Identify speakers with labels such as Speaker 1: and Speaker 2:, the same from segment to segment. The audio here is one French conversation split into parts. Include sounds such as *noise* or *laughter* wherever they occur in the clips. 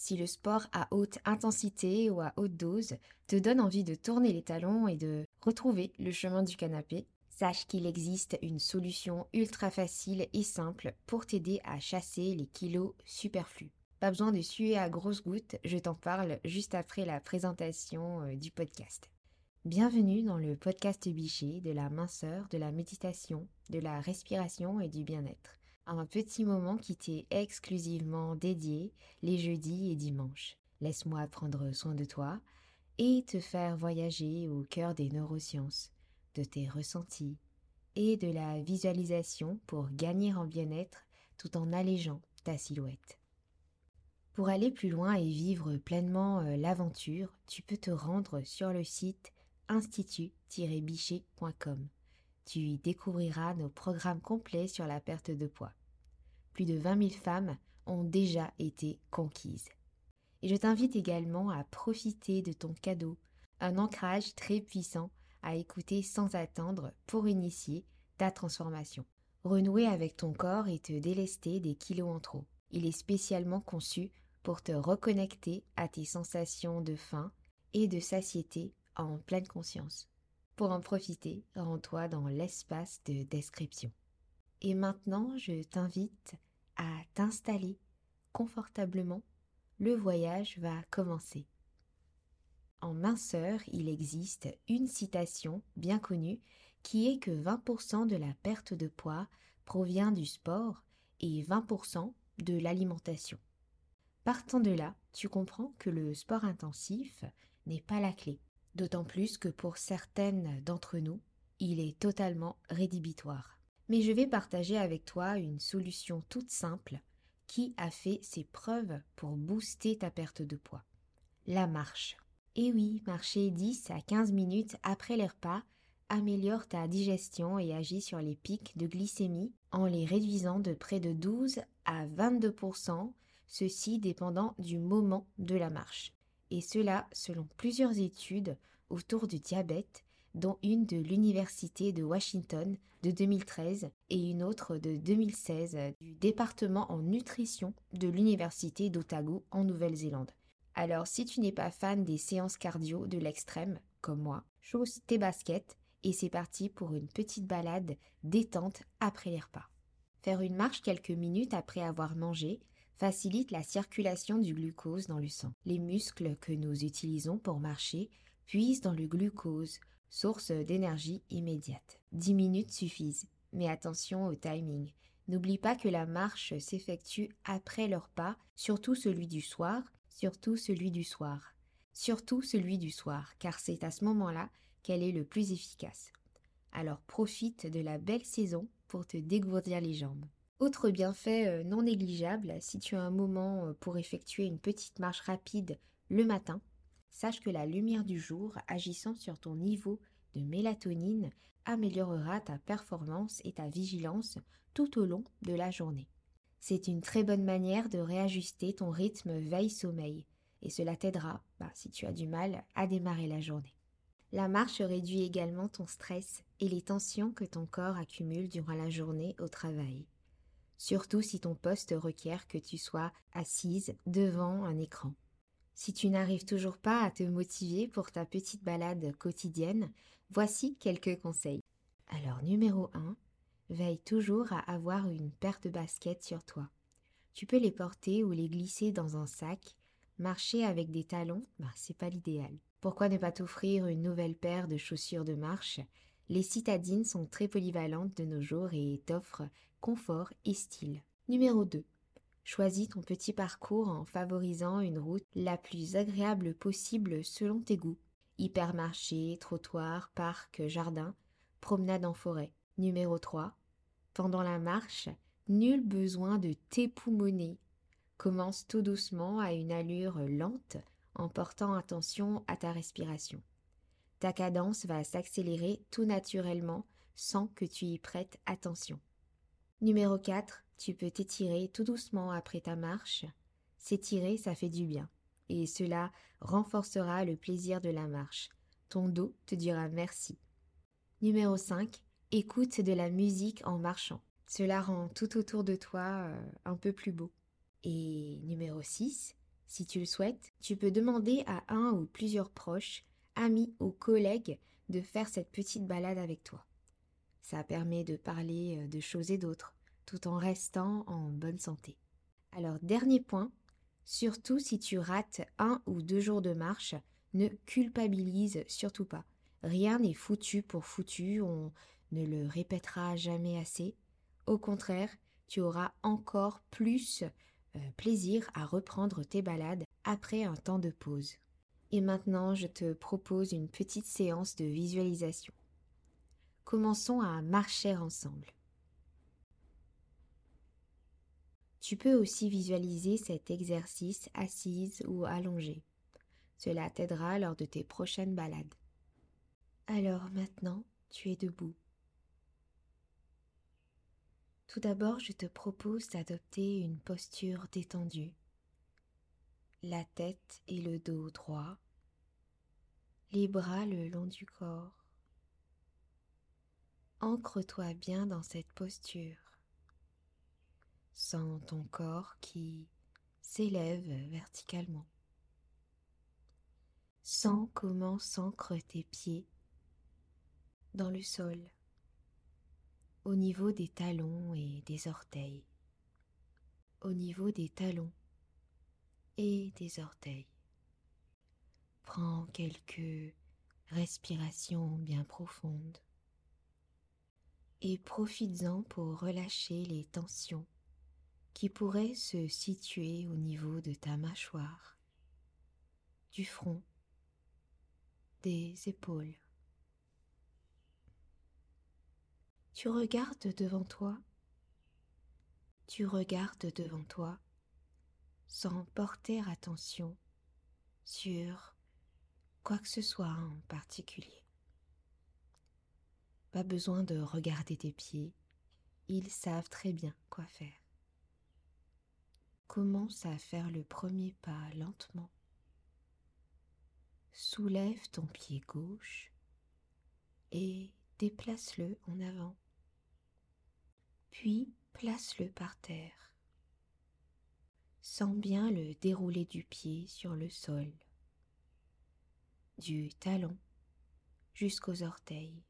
Speaker 1: Si le sport à haute intensité ou à haute dose te donne envie de tourner les talons et de retrouver le chemin du canapé, sache qu'il existe une solution ultra facile et simple pour t'aider à chasser les kilos superflus. Pas besoin de suer à grosses gouttes, je t'en parle juste après la présentation euh, du podcast. Bienvenue dans le podcast Bichet de la minceur, de la méditation, de la respiration et du bien-être. Un petit moment qui t'est exclusivement dédié les jeudis et dimanches. Laisse-moi prendre soin de toi et te faire voyager au cœur des neurosciences, de tes ressentis et de la visualisation pour gagner en bien-être tout en allégeant ta silhouette. Pour aller plus loin et vivre pleinement euh, l'aventure, tu peux te rendre sur le site institut-bichet.com. Tu y découvriras nos programmes complets sur la perte de poids. Plus de 20 000 femmes ont déjà été conquises. Et je t'invite également à profiter de ton cadeau, un ancrage très puissant à écouter sans attendre pour initier ta transformation. Renouer avec ton corps et te délester des kilos en trop. Il est spécialement conçu pour te reconnecter à tes sensations de faim et de satiété en pleine conscience. Pour en profiter, rends-toi dans l'espace de description. Et maintenant, je t'invite à t'installer confortablement. Le voyage va commencer. En minceur, il existe une citation bien connue qui est que 20% de la perte de poids provient du sport et 20% de l'alimentation. Partant de là, tu comprends que le sport intensif n'est pas la clé, d'autant plus que pour certaines d'entre nous, il est totalement rédhibitoire. Mais je vais partager avec toi une solution toute simple qui a fait ses preuves pour booster ta perte de poids. La marche. Et oui, marcher 10 à 15 minutes après les repas améliore ta digestion et agit sur les pics de glycémie en les réduisant de près de 12 à 22% ceci dépendant du moment de la marche. Et cela selon plusieurs études autour du diabète, dont une de l'Université de Washington de 2013 et une autre de 2016 du département en nutrition de l'Université d'Otago en Nouvelle-Zélande. Alors si tu n'es pas fan des séances cardio de l'extrême, comme moi, chausse tes baskets et c'est parti pour une petite balade détente après les repas. Faire une marche quelques minutes après avoir mangé, facilite la circulation du glucose dans le sang. Les muscles que nous utilisons pour marcher puisent dans le glucose, source d'énergie immédiate. 10 minutes suffisent, mais attention au timing. N'oublie pas que la marche s'effectue après le repas, surtout celui du soir, surtout celui du soir. Surtout celui du soir, car c'est à ce moment-là qu'elle est le plus efficace. Alors profite de la belle saison pour te dégourdir les jambes. Autre bienfait euh, non négligeable, si tu as un moment euh, pour effectuer une petite marche rapide le matin, sache que la lumière du jour agissant sur ton niveau de mélatonine améliorera ta performance et ta vigilance tout au long de la journée. C'est une très bonne manière de réajuster ton rythme veille-sommeil et cela t'aidera, bah, si tu as du mal, à démarrer la journée. La marche réduit également ton stress et les tensions que ton corps accumule durant la journée au travail surtout si ton poste requiert que tu sois assise devant un écran. Si tu n'arrives toujours pas à te motiver pour ta petite balade quotidienne, voici quelques conseils. Alors numéro 1, veille toujours à avoir une paire de baskets sur toi. Tu peux les porter ou les glisser dans un sac. Marcher avec des talons, bah, c'est pas l'idéal. Pourquoi ne pas t'offrir une nouvelle paire de chaussures de marche? Les citadines sont très polyvalentes de nos jours et t'offrent confort et style. Numéro 2. Choisis ton petit parcours en favorisant une route la plus agréable possible selon tes goûts. Hypermarché, trottoir, parc, jardin, promenade en forêt. Numéro 3. Pendant la marche, nul besoin de t'époumoner. Commence tout doucement à une allure lente en portant attention à ta respiration. Ta cadence va s'accélérer tout naturellement sans que tu y prêtes attention. Numéro 4, tu peux t'étirer tout doucement après ta marche. S'étirer, ça fait du bien. Et cela renforcera le plaisir de la marche. Ton dos te dira merci. Numéro 5, écoute de la musique en marchant. Cela rend tout autour de toi euh, un peu plus beau. Et numéro 6, Si tu le souhaites, tu peux demander à un ou plusieurs proches, amis ou collègues de faire cette petite balade avec toi. Ça permet de parler euh, de choses et d'autres, tout en restant en bonne santé. Alors, dernier point, surtout si tu rates un ou deux jours de marche, ne culpabilise surtout pas. Rien n'est foutu pour foutu, on ne le répétera jamais assez. Au contraire, tu auras encore plus euh, plaisir à reprendre tes balades après un temps de pause. Et maintenant, je te propose une petite séance de visualisation. Commençons à marcher ensemble. Tu peux aussi visualiser cet exercice assise ou allongée. Cela t'aidera lors de tes prochaines balades. Alors maintenant, tu es debout. Tout d'abord, je te propose d'adopter une posture détendue. La tête et le dos droit, les bras le long du corps. Ancre-toi bien dans cette posture. Sens ton corps qui s'élève verticalement. Sens comment s'ancrent tes pieds dans le sol au niveau des talons et des orteils, au niveau des talons et des orteils. Prends quelques respirations bien profondes et profites-en pour relâcher les tensions qui pourraient se situer au niveau de ta mâchoire, du front, des épaules. Tu regardes devant toi, tu regardes devant toi sans porter attention sur quoi que ce soit en particulier. Pas besoin de regarder tes pieds, ils savent très bien quoi faire. Commence à faire le premier pas lentement. Soulève ton pied gauche et déplace-le en avant puis place-le par terre. Sens bien le déroulé du pied sur le sol, du talon jusqu'aux orteils.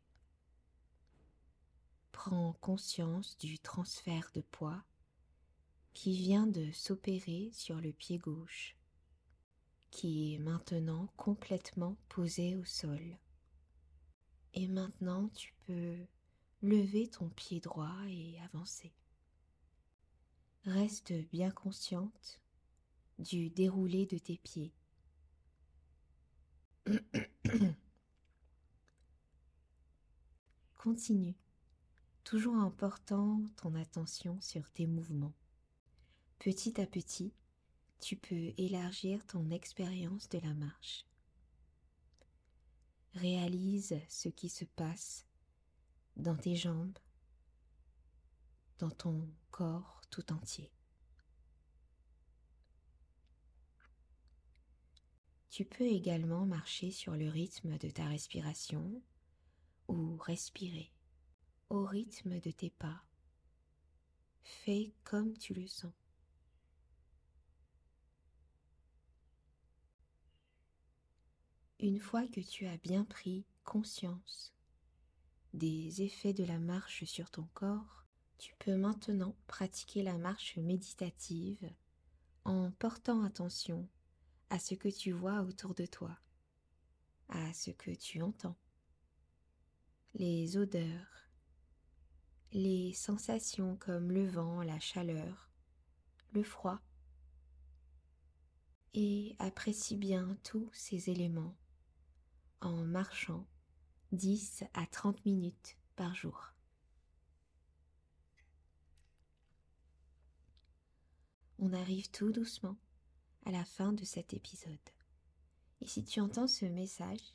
Speaker 1: Prends conscience du transfert de poids qui vient de s'opérer sur le pied gauche, qui est maintenant complètement posé au sol. Et maintenant tu peux lever ton pied droit et avancer. Reste bien consciente du déroulé de tes pieds. *coughs* Continue, toujours en portant ton attention sur tes mouvements. Petit à petit, tu peux élargir ton expérience de la marche. Réalise ce qui se passe dans tes jambes, dans ton corps tout entier. Tu peux également marcher sur le rythme de ta respiration ou respirer au rythme de tes pas. Fais comme tu le sens. Une fois que tu as bien pris conscience des effets de la marche sur ton corps, tu peux maintenant pratiquer la marche méditative en portant attention à ce que tu vois autour de toi, à ce que tu entends, les odeurs, les sensations comme le vent, la chaleur, le froid, et apprécie bien tous ces éléments en marchant 10 à 30 minutes par jour. On arrive tout doucement à la fin de cet épisode. Et si tu entends ce message,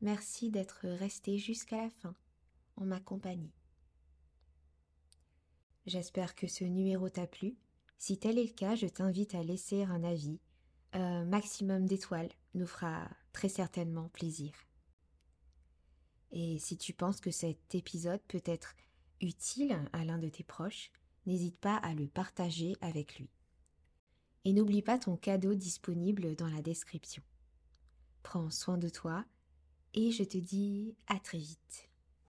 Speaker 1: merci d'être resté jusqu'à la fin en ma compagnie. J'espère que ce numéro t'a plu. Si tel est le cas, je t'invite à laisser un avis. Un maximum d'étoiles nous fera très certainement plaisir. Et si tu penses que cet épisode peut être utile à l'un de tes proches, n'hésite pas à le partager avec lui. et n'oublie pas ton cadeau disponible dans la description. Prends soin de toi et je te dis à très vite.